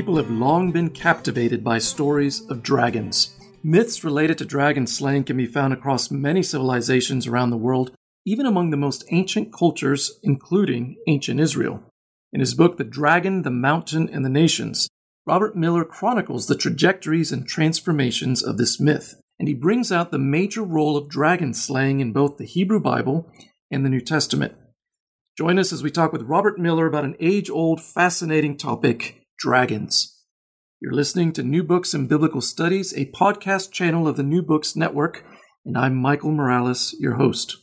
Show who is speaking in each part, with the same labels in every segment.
Speaker 1: People have long been captivated by stories of dragons. Myths related to dragon slaying can be found across many civilizations around the world, even among the most ancient cultures, including ancient Israel. In his book, The Dragon, the Mountain, and the Nations, Robert Miller chronicles the trajectories and transformations of this myth, and he brings out the major role of dragon slaying in both the Hebrew Bible and the New Testament. Join us as we talk with Robert Miller about an age old, fascinating topic dragons. You're listening to New Books in Biblical Studies, a podcast channel of the New Books Network, and I'm Michael Morales, your host.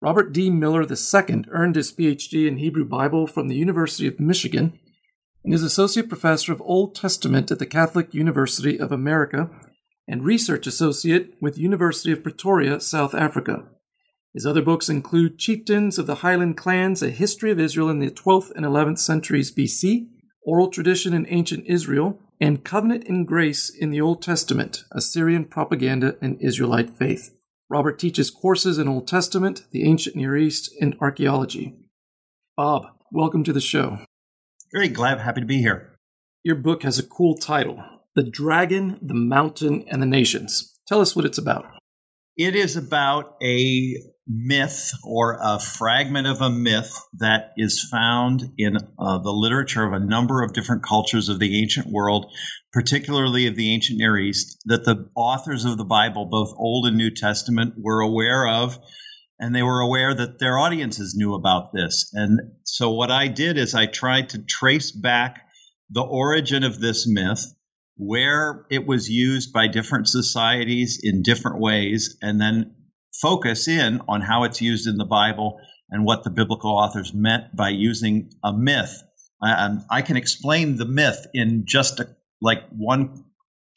Speaker 1: Robert D. Miller II earned his PhD in Hebrew Bible from the University of Michigan and is Associate Professor of Old Testament at the Catholic University of America and Research Associate with University of Pretoria, South Africa. His other books include Chieftains of the Highland Clans, A History of Israel in the 12th and 11th centuries BC, Oral Tradition in Ancient Israel, and Covenant and Grace in the Old Testament, Assyrian Propaganda and Israelite Faith. Robert teaches courses in Old Testament, the Ancient Near East, and archaeology. Bob, welcome to the show.
Speaker 2: Very glad, happy to be here.
Speaker 1: Your book has a cool title The Dragon, the Mountain, and the Nations. Tell us what it's about.
Speaker 2: It is about a myth or a fragment of a myth that is found in uh, the literature of a number of different cultures of the ancient world, particularly of the ancient Near East, that the authors of the Bible, both Old and New Testament, were aware of. And they were aware that their audiences knew about this. And so, what I did is I tried to trace back the origin of this myth, where it was used by different societies in different ways, and then focus in on how it's used in the Bible and what the biblical authors meant by using a myth. Um, I can explain the myth in just a, like one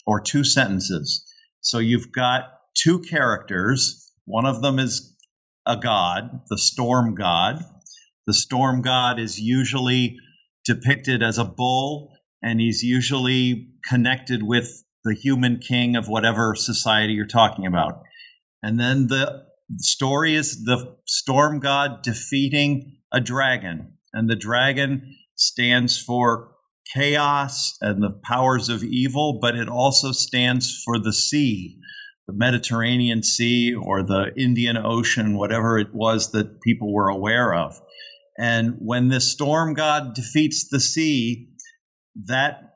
Speaker 2: or two sentences. So you've got two characters. One of them is a god, the storm god. The storm god is usually depicted as a bull, and he's usually connected with the human king of whatever society you're talking about. And then the story is the storm god defeating a dragon. And the dragon stands for chaos and the powers of evil, but it also stands for the sea, the Mediterranean Sea or the Indian Ocean, whatever it was that people were aware of. And when this storm god defeats the sea, that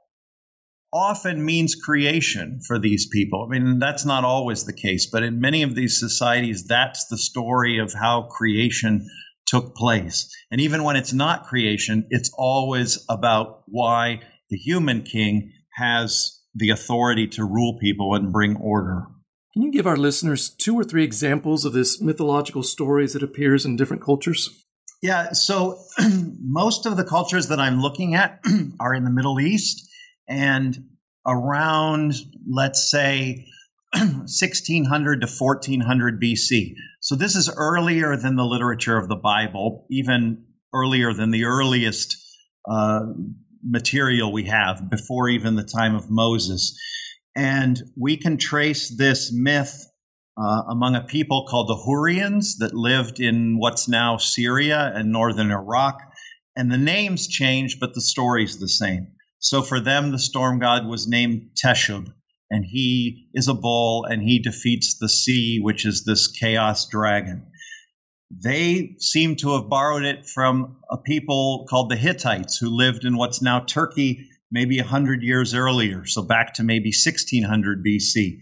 Speaker 2: often means creation for these people. I mean, that's not always the case, but in many of these societies, that's the story of how creation took place. And even when it's not creation, it's always about why the human king has the authority to rule people and bring order.
Speaker 1: Can you give our listeners two or three examples of this mythological stories that appears in different cultures?
Speaker 2: Yeah, so most of the cultures that I'm looking at are in the Middle East and around, let's say, 1600 to 1400 BC. So this is earlier than the literature of the Bible, even earlier than the earliest uh, material we have, before even the time of Moses. And we can trace this myth uh, among a people called the Hurrians that lived in what's now Syria and northern Iraq. And the names change, but the story's the same. So for them, the storm god was named Teshub, and he is a bull and he defeats the sea, which is this chaos dragon. They seem to have borrowed it from a people called the Hittites who lived in what's now Turkey maybe 100 years earlier, so back to maybe 1600 BC.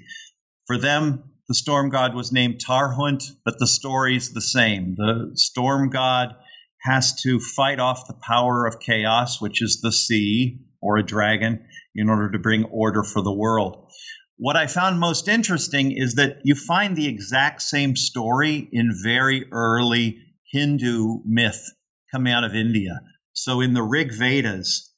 Speaker 2: For them, the storm god was named Tarhunt, but the story's the same. The storm god has to fight off the power of chaos, which is the sea or a dragon, in order to bring order for the world. What I found most interesting is that you find the exact same story in very early Hindu myth coming out of India. So in the Rig Vedas,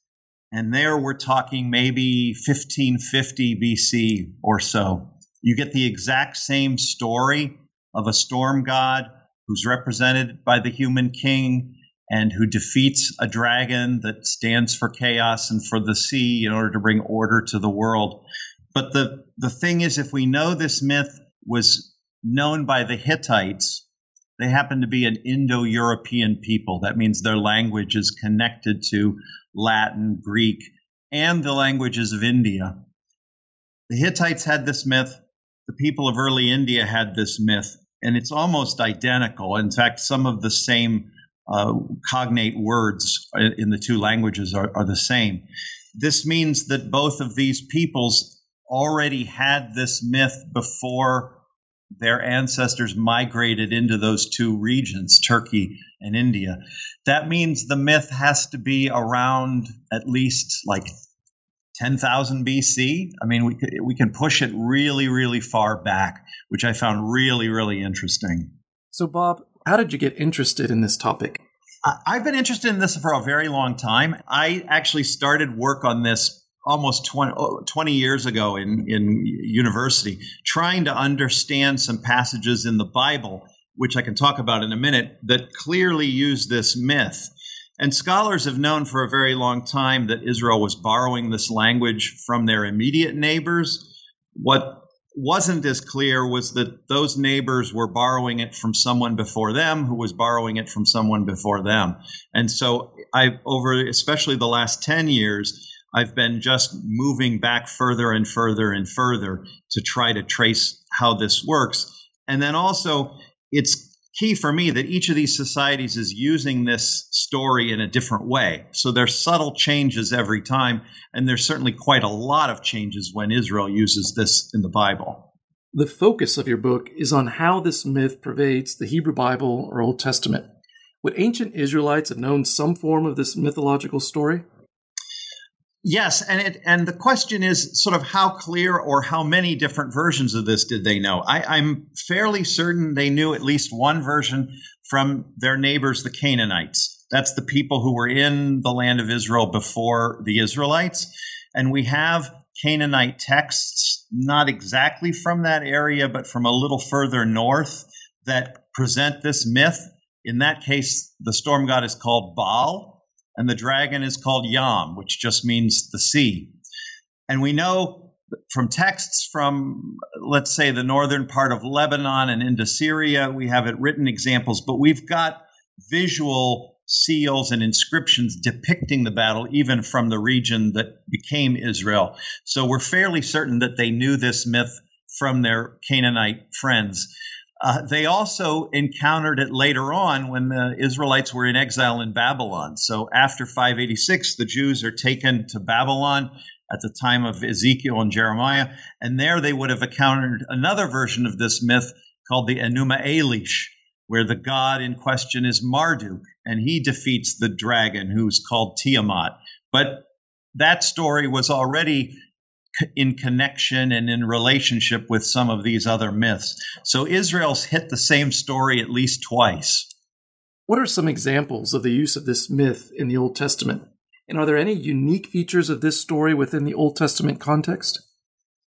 Speaker 2: and there we're talking maybe 1550 BC or so, you get the exact same story of a storm god who's represented by the human king and who defeats a dragon that stands for chaos and for the sea in order to bring order to the world. But the, the thing is, if we know this myth was known by the Hittites, they happen to be an Indo European people. That means their language is connected to Latin, Greek, and the languages of India. The Hittites had this myth. The people of early India had this myth, and it's almost identical. In fact, some of the same uh, cognate words in the two languages are, are the same. This means that both of these peoples already had this myth before their ancestors migrated into those two regions, Turkey and India. That means the myth has to be around at least like 10,000 BC. I mean, we, we can push it really, really far back, which I found really, really interesting.
Speaker 1: So, Bob, how did you get interested in this topic?
Speaker 2: I've been interested in this for a very long time. I actually started work on this almost 20, 20, years ago in, in university, trying to understand some passages in the Bible, which I can talk about in a minute, that clearly use this myth. And scholars have known for a very long time that Israel was borrowing this language from their immediate neighbors. What wasn't as clear was that those neighbors were borrowing it from someone before them who was borrowing it from someone before them. And so I over especially the last 10 years I've been just moving back further and further and further to try to trace how this works. And then also it's key for me that each of these societies is using this story in a different way. So there's subtle changes every time, and there's certainly quite a lot of changes when Israel uses this in the Bible.
Speaker 1: The focus of your book is on how this myth pervades the Hebrew Bible or Old Testament. Would ancient Israelites have known some form of this mythological story?
Speaker 2: Yes, and it and the question is sort of how clear or how many different versions of this did they know? I, am fairly certain they knew at least one version from their neighbors, the Canaanites. That's the people who were in the land of Israel before the Israelites. And we have Canaanite texts, not exactly from that area, but from a little further north, that present this myth. In that case, the storm god is called Baal and the dragon is called Yam, which just means the sea. And we know from texts from, let's say, the northern part of Lebanon and into Syria, we have it written examples, but we've got visual seals and inscriptions depicting the battle, even from the region that became Israel. So we're fairly certain that they knew this myth from their Canaanite friends. Uh, they also encountered it later on when the Israelites were in exile in Babylon. So after 586, the Jews are taken to Babylon at the time of Ezekiel and Jeremiah, and there they would have encountered another version of this myth called the Enuma Elish, where the god in question is Marduk, and he defeats the dragon who's called Tiamat. But that story was already in connection and in relationship with some of these other myths. So Israel's hit the same story at least twice.
Speaker 1: What are some examples of the use of this myth in the Old Testament? And are there any unique features of this story within the Old Testament context?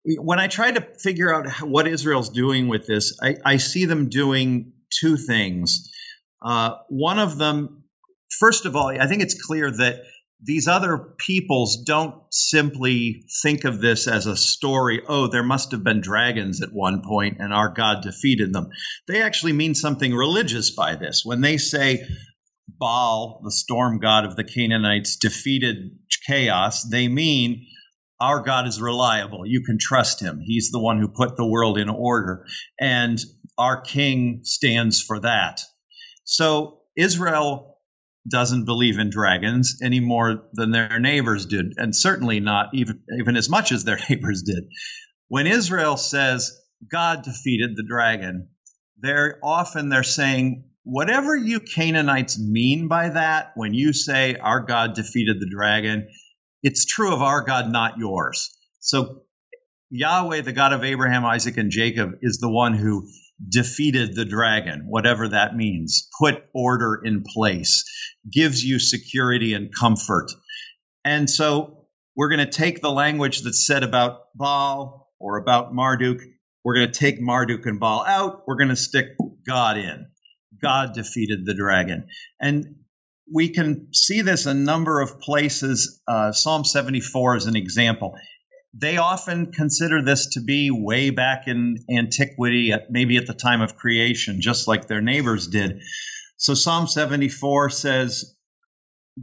Speaker 2: When I try to figure out what Israel's doing with this, I, I see them doing two things. Uh, one of them, first of all, I think it's clear that these other peoples don't simply think of this as a story, oh, there must have been dragons at one point and our God defeated them. They actually mean something religious by this. When they say Baal, the storm god of the Canaanites, defeated chaos, they mean our God is reliable. You can trust him. He's the one who put the world in order. And our king stands for that. So Israel doesn't believe in dragons any more than their neighbors did, and certainly not even, even as much as their neighbors did. When Israel says God defeated the dragon, they're often they're saying whatever you Canaanites mean by that when you say our God defeated the dragon, it's true of our God, not yours. So Yahweh, the God of Abraham, Isaac, and Jacob, is the one who defeated the dragon, whatever that means, put order in place, gives you security and comfort. And so we're going to take the language that's said about Baal or about Marduk. We're going to take Marduk and Baal out. We're going to stick God in. God defeated the dragon. And we can see this a number of places. Uh, Psalm 74 is an example. They often consider this to be way back in antiquity, maybe at the time of creation, just like their neighbors did. So Psalm 74 says,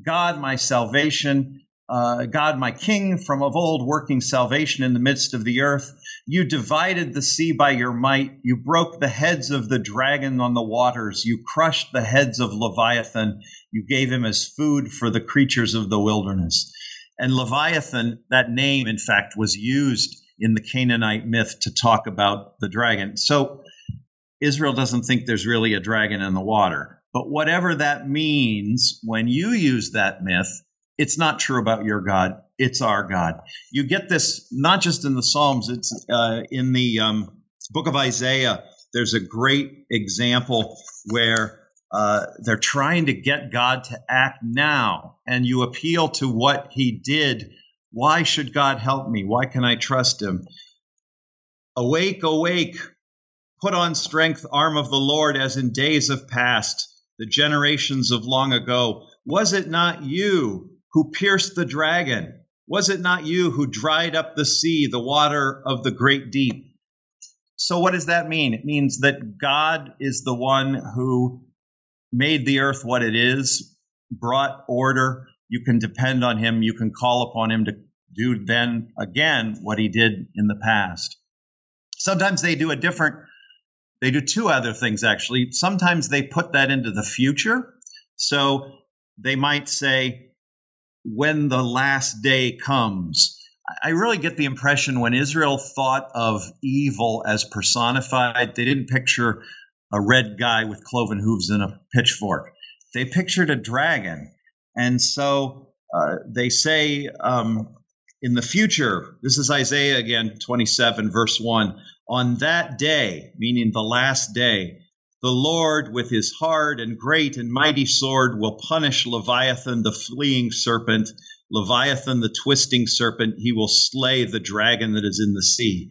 Speaker 2: God, my salvation, uh, God, my King, from of old, working salvation in the midst of the earth. You divided the sea by your might. You broke the heads of the dragon on the waters. You crushed the heads of Leviathan. You gave him as food for the creatures of the wilderness. And Leviathan, that name, in fact, was used in the Canaanite myth to talk about the dragon. So Israel doesn't think there's really a dragon in the water. But whatever that means, when you use that myth, it's not true about your God. It's our God. You get this not just in the Psalms, it's uh, in the um, book of Isaiah. There's a great example where uh, they're trying to get God to act now, and you appeal to what he did. Why should God help me? Why can I trust him? Awake, awake, put on strength, arm of the Lord, as in days of past, the generations of long ago. Was it not you who pierced the dragon? Was it not you who dried up the sea, the water of the great deep? So, what does that mean? It means that God is the one who made the earth what it is, brought order. You can depend on him. You can call upon him to do then again what he did in the past. Sometimes they do a different, they do two other things actually. Sometimes they put that into the future. So they might say, when the last day comes. I really get the impression when Israel thought of evil as personified, they didn't picture a red guy with cloven hooves and a pitchfork. They pictured a dragon. And so uh, they say um, in the future, this is Isaiah again, 27, verse 1 on that day, meaning the last day, the Lord, with his hard and great and mighty sword, will punish Leviathan, the fleeing serpent, Leviathan, the twisting serpent. He will slay the dragon that is in the sea.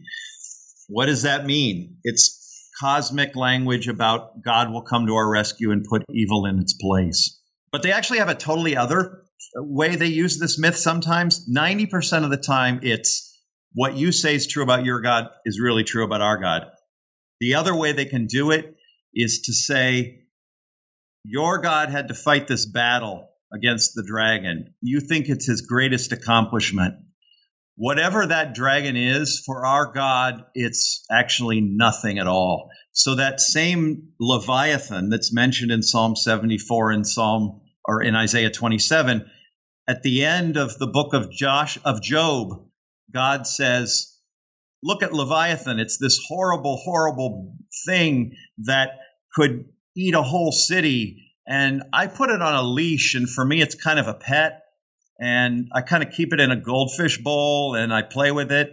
Speaker 2: What does that mean? It's cosmic language about God will come to our rescue and put evil in its place. But they actually have a totally other way they use this myth sometimes. 90% of the time, it's what you say is true about your God is really true about our God. The other way they can do it is to say, Your God had to fight this battle against the dragon. You think it's his greatest accomplishment. Whatever that dragon is, for our God, it's actually nothing at all. So that same Leviathan that's mentioned in Psalm 74 and Psalm or in Isaiah 27, at the end of the book of Josh of Job, God says, look at Leviathan. It's this horrible, horrible thing that could eat a whole city. And I put it on a leash, and for me, it's kind of a pet. And I kind of keep it in a goldfish bowl and I play with it.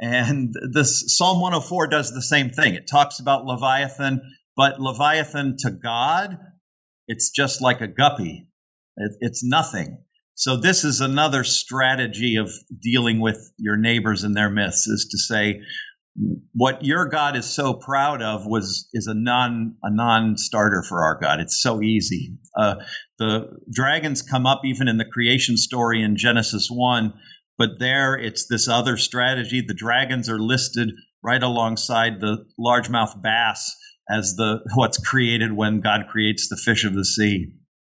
Speaker 2: And this Psalm 104 does the same thing. It talks about Leviathan, but Leviathan to God, it's just like a guppy. It, it's nothing. So this is another strategy of dealing with your neighbors and their myths is to say what your God is so proud of was is a non a non-starter for our God. It's so easy. Uh, the dragons come up even in the creation story in Genesis one, but there it's this other strategy. The dragons are listed right alongside the largemouth bass as the what's created when God creates the fish of the sea.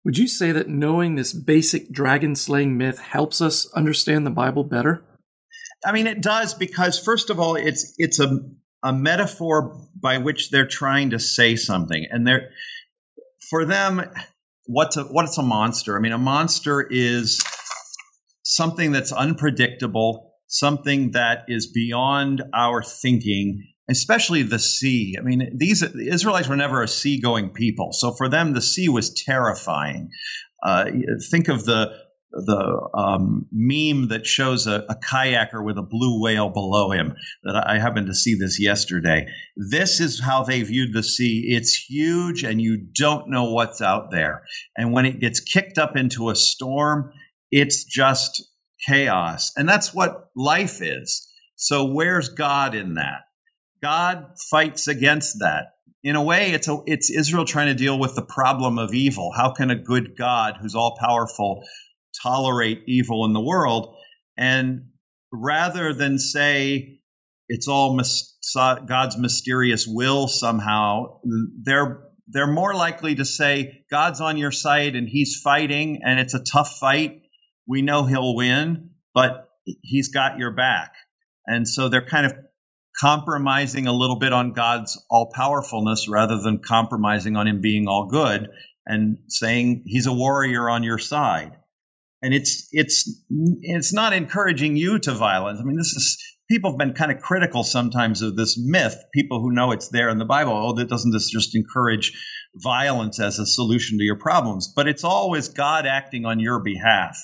Speaker 1: Would you say that knowing this basic dragon slaying myth helps us understand the Bible better?
Speaker 2: I mean, it does because first of all, it's it's a a metaphor by which they're trying to say something, and they're for them, what's a, what's a monster? I mean, a monster is something that's unpredictable, something that is beyond our thinking, especially the sea. I mean, these the Israelites were never a sea-going people, so for them, the sea was terrifying. Uh, think of the the um, meme that shows a, a, kayaker with a blue whale below him. That I happened to see this yesterday. This is how they viewed the sea. It's huge, and you don't know what's out there. And when it gets kicked up into a storm, it's just chaos, and that's what life is. So where's God in that? God fights against that. In a way, it's a, it's Israel trying to deal with the problem of evil. How can a good God, who's all powerful, tolerate evil in the world. And rather than say it's all mis- God's mysterious will somehow, they're they're more likely to say God's on your side and He's fighting, and it's a tough fight. We know He'll win, but He's got your back. And so they're kind of compromising a little bit on God's all powerfulness rather than compromising on Him being all good and saying He's a warrior on your side and it's it's it's not encouraging you to violence. I mean, this is people have been kind of critical sometimes of this myth. People who know it's there in the Bible, oh, that doesn't this just encourage violence as a solution to your problems? But it's always God acting on your behalf.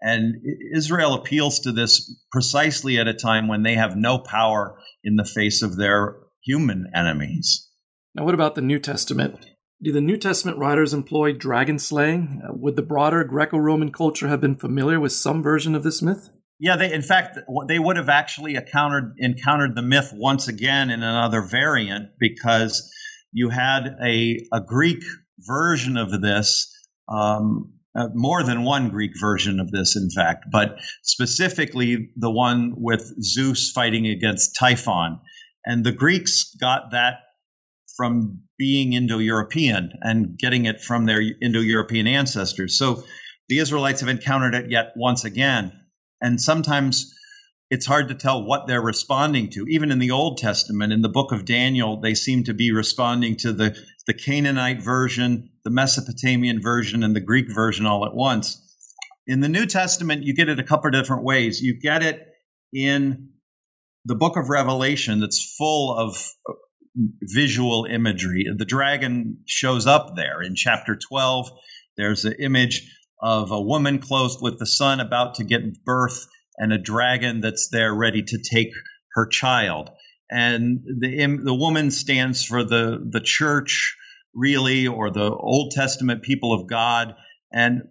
Speaker 2: And Israel appeals to this precisely at a time when they have no power in the face of their human enemies.
Speaker 1: Now, what about the New Testament? Do the New Testament writers employ dragon slaying? Uh, would the broader Greco Roman culture have been familiar with some version of this myth?
Speaker 2: Yeah, they, in fact, they would have actually encountered, encountered the myth once again in another variant because you had a, a Greek version of this, um, uh, more than one Greek version of this, in fact, but specifically the one with Zeus fighting against Typhon. And the Greeks got that from being Indo European and getting it from their Indo European ancestors. So the Israelites have encountered it yet once again. And sometimes it's hard to tell what they're responding to. Even in the Old Testament, in the book of Daniel, they seem to be responding to the, the Canaanite version, the Mesopotamian version, and the Greek version all at once. In the New Testament, you get it a couple of different ways. You get it in the book of Revelation that's full of visual imagery. The dragon shows up there in chapter 12. There's an image of a woman clothed with the sun about to give birth and a dragon that's there ready to take her child. And the, the woman stands for the, the church, really, or the Old Testament people of God. And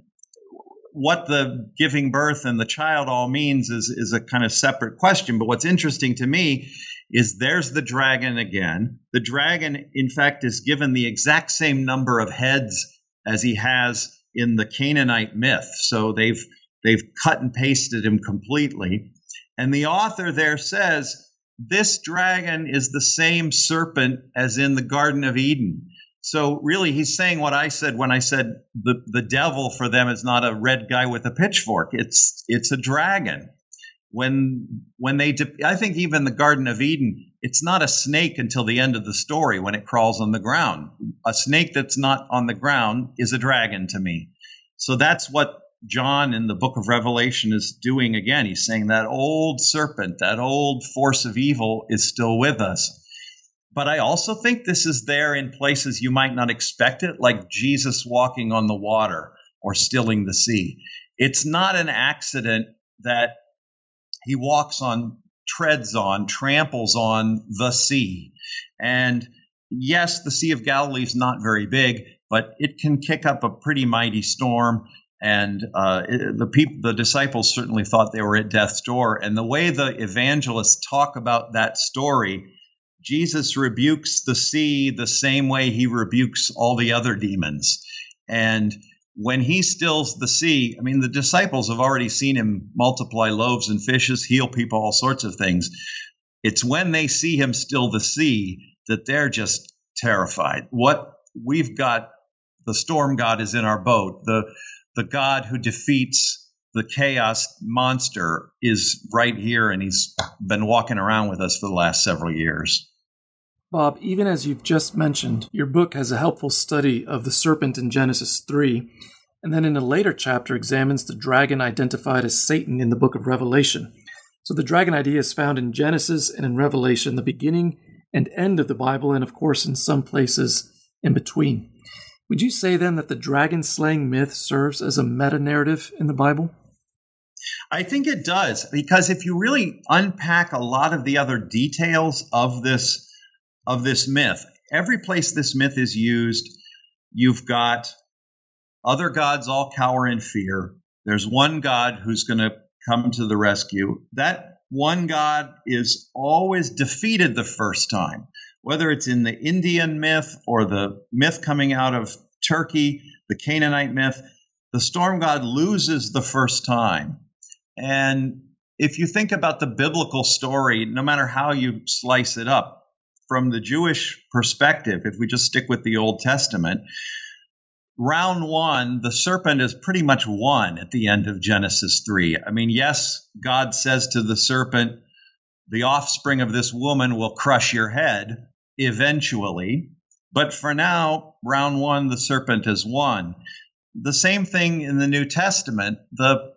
Speaker 2: what the giving birth and the child all means is, is a kind of separate question. But what's interesting to me is there's the dragon again. The dragon, in fact, is given the exact same number of heads as he has in the Canaanite myth. So they've they've cut and pasted him completely. And the author there says this dragon is the same serpent as in the Garden of Eden. So really, he's saying what I said when I said the, the devil for them is not a red guy with a pitchfork. It's it's a dragon when when they de- I think even the Garden of Eden, it's not a snake until the end of the story when it crawls on the ground. A snake that's not on the ground is a dragon to me. So that's what John in the book of Revelation is doing again. He's saying that old serpent, that old force of evil is still with us. But I also think this is there in places you might not expect it, like Jesus walking on the water or stilling the sea. It's not an accident that he walks on, treads on, tramples on the sea. And yes, the Sea of Galilee is not very big, but it can kick up a pretty mighty storm. And uh, it, the people, the disciples certainly thought they were at death's door. And the way the evangelists talk about that story, Jesus rebukes the sea the same way he rebukes all the other demons. And when he stills the sea, I mean, the disciples have already seen him multiply loaves and fishes, heal people, all sorts of things. It's when they see him still the sea that they're just terrified. What we've got, the storm god is in our boat. The, the God who defeats the chaos monster is right here, and he's been walking around with us for the last several years.
Speaker 1: Bob, even as you've just mentioned, your book has a helpful study of the serpent in Genesis 3, and then in a later chapter examines the dragon identified as Satan in the book of Revelation. So the dragon idea is found in Genesis and in Revelation, the beginning and end of the Bible, and of course in some places in between. Would you say then that the dragon slaying myth serves as a meta narrative in the Bible?
Speaker 2: I think it does because if you really unpack a lot of the other details of this of this myth, every place this myth is used, you've got other gods all cower in fear. There's one God who's going to come to the rescue. That one God is always defeated the first time, whether it's in the Indian myth or the myth coming out of Turkey, the Canaanite myth. The storm god loses the first time. And if you think about the biblical story, no matter how you slice it up, from the Jewish perspective, if we just stick with the Old Testament, round one, the serpent is pretty much won at the end of Genesis 3. I mean, yes, God says to the serpent, the offspring of this woman will crush your head eventually. But for now, round one, the serpent is won. The same thing in the New Testament. The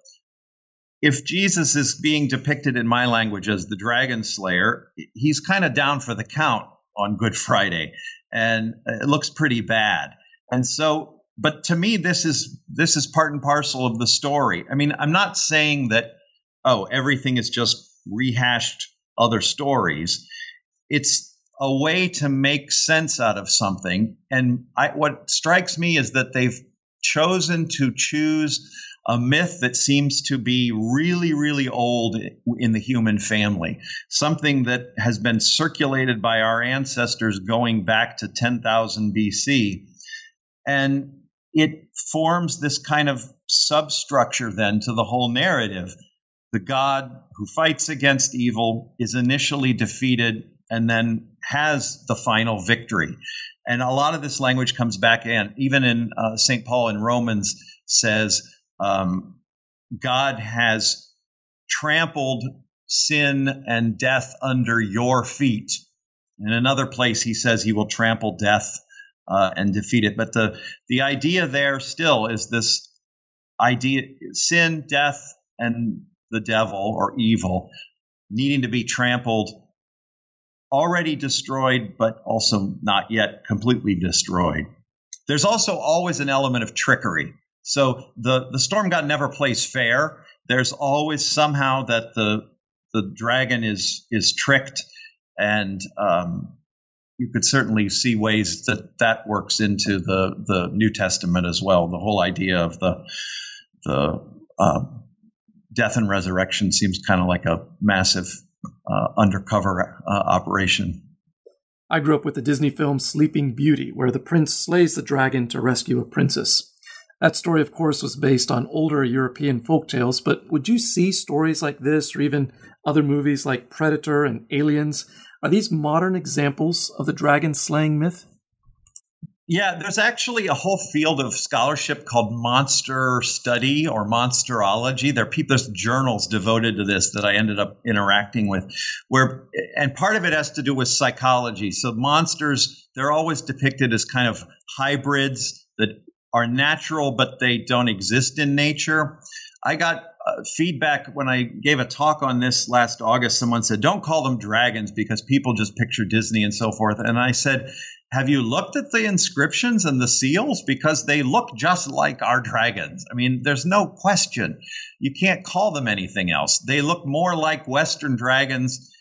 Speaker 2: if Jesus is being depicted in my language as the dragon slayer, he's kind of down for the count on Good Friday, and it looks pretty bad. And so, but to me, this is this is part and parcel of the story. I mean, I'm not saying that oh everything is just rehashed other stories. It's a way to make sense out of something. And I, what strikes me is that they've chosen to choose a myth that seems to be really, really old in the human family, something that has been circulated by our ancestors going back to 10,000 BC. And it forms this kind of substructure then to the whole narrative. The God who fights against evil is initially defeated and then has the final victory. And a lot of this language comes back in, even in uh, St. Paul in Romans says, um, God has trampled sin and death under your feet. In another place, he says he will trample death uh, and defeat it. But the, the idea there still is this idea sin, death, and the devil or evil needing to be trampled, already destroyed, but also not yet completely destroyed. There's also always an element of trickery. So the the storm god never plays fair. There's always somehow that the the dragon is is tricked, and um, you could certainly see ways that that works into the the New Testament as well. The whole idea of the the uh, death and resurrection seems kind of like a massive uh, undercover uh, operation.
Speaker 1: I grew up with the Disney film Sleeping Beauty, where the prince slays the dragon to rescue a princess. That story, of course, was based on older European folk tales, but would you see stories like this or even other movies like Predator and Aliens? Are these modern examples of the dragon slaying myth?
Speaker 2: Yeah, there's actually a whole field of scholarship called monster study or monsterology. There are people, there's journals devoted to this that I ended up interacting with, where and part of it has to do with psychology. So monsters, they're always depicted as kind of hybrids that are natural, but they don't exist in nature. I got uh, feedback when I gave a talk on this last August. Someone said, Don't call them dragons because people just picture Disney and so forth. And I said, Have you looked at the inscriptions and the seals? Because they look just like our dragons. I mean, there's no question. You can't call them anything else. They look more like Western dragons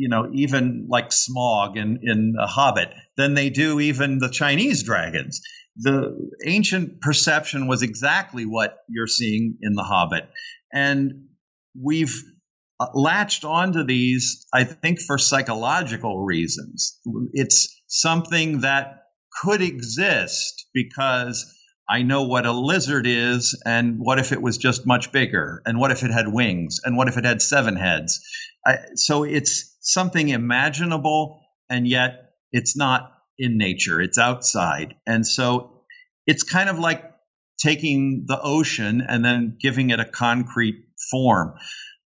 Speaker 2: you know, even like Smaug in, in a Hobbit than they do even the Chinese dragons the ancient perception was exactly what you're seeing in The Hobbit. And we've latched onto these, I think, for psychological reasons. It's something that could exist because I know what a lizard is, and what if it was just much bigger? And what if it had wings? And what if it had seven heads? I, so it's something imaginable, and yet it's not in nature, it's outside. And so it's kind of like taking the ocean and then giving it a concrete form.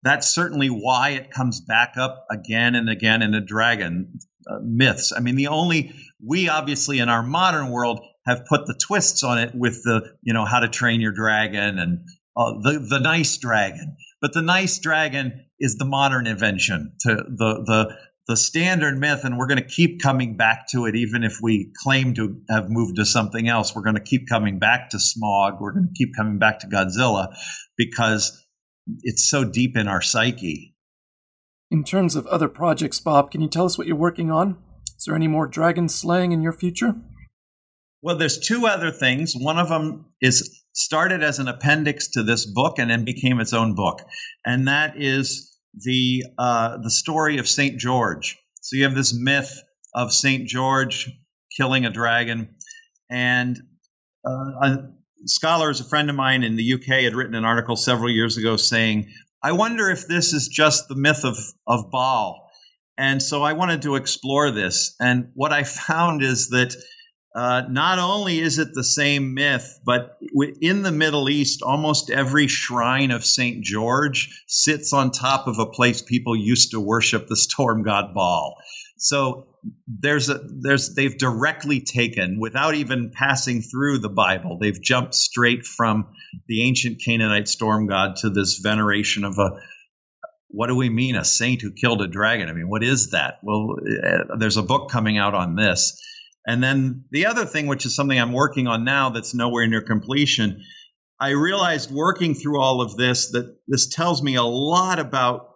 Speaker 2: that's certainly why it comes back up again and again in the dragon uh, myths. I mean, the only we obviously in our modern world have put the twists on it with the you know how to train your dragon and uh, the the nice dragon. But the nice dragon is the modern invention to the the the standard myth, and we're going to keep coming back to it, even if we claim to have moved to something else. We're going to keep coming back to Smaug. We're going to keep coming back to Godzilla because it's so deep in our psyche.
Speaker 1: In terms of other projects, Bob, can you tell us what you're working on? Is there any more dragon slaying in your future?
Speaker 2: Well, there's two other things. One of them is started as an appendix to this book and then became its own book, and that is the uh, the story of Saint George. So you have this myth of Saint George killing a dragon, and uh, a scholar, a friend of mine in the UK, had written an article several years ago saying, "I wonder if this is just the myth of of Baal." And so I wanted to explore this, and what I found is that uh, not only is it the same myth, but in the Middle East, almost every shrine of St. George sits on top of a place people used to worship the storm god Baal. So there's a there's they've directly taken without even passing through the Bible. They've jumped straight from the ancient Canaanite storm god to this veneration of a what do we mean a saint who killed a dragon? I mean, what is that? Well, uh, there's a book coming out on this. And then the other thing, which is something I'm working on now that's nowhere near completion, I realized working through all of this that this tells me a lot about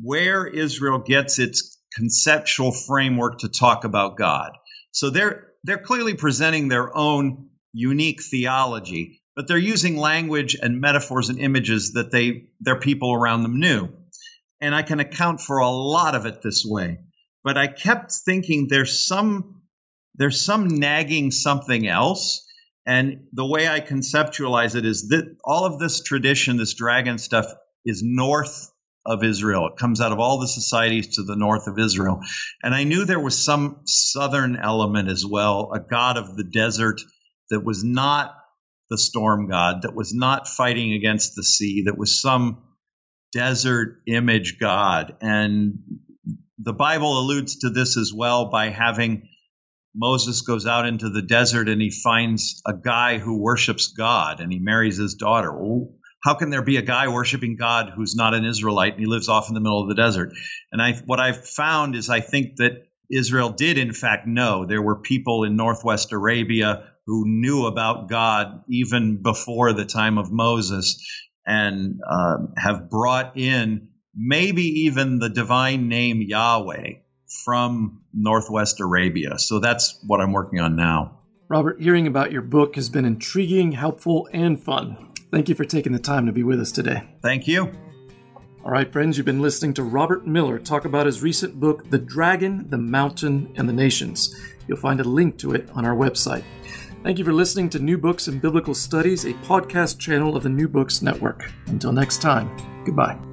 Speaker 2: where Israel gets its conceptual framework to talk about God. So they're they're clearly presenting their own unique theology, but they're using language and metaphors and images that they their people around them knew. And I can account for a lot of it this way. But I kept thinking there's some there's some nagging something else. And the way I conceptualize it is that all of this tradition, this dragon stuff, is north of Israel. It comes out of all the societies to the north of Israel. And I knew there was some southern element as well, a god of the desert that was not the storm god, that was not fighting against the sea, that was some desert image god. And the Bible alludes to this as well by having Moses goes out into the desert and he finds a guy who worships God and he marries his daughter. Well, how can there be a guy worshiping God who's not an Israelite and he lives off in the middle of the desert? And I, what I've found is I think that Israel did in fact know there were people in Northwest Arabia who knew about God even before the time of Moses and uh, have brought in maybe even the divine name Yahweh from Northwest Arabia. So that's what I'm working on now.
Speaker 1: Robert, hearing about your book has been intriguing, helpful, and fun. Thank you for taking the time to be with us today.
Speaker 2: Thank you.
Speaker 1: All right, friends, you've been listening to Robert Miller talk about his recent book, The Dragon, the Mountain, and the Nations. You'll find a link to it on our website. Thank you for listening to New Books in Biblical Studies, a podcast channel of the New Books Network. Until next time, goodbye.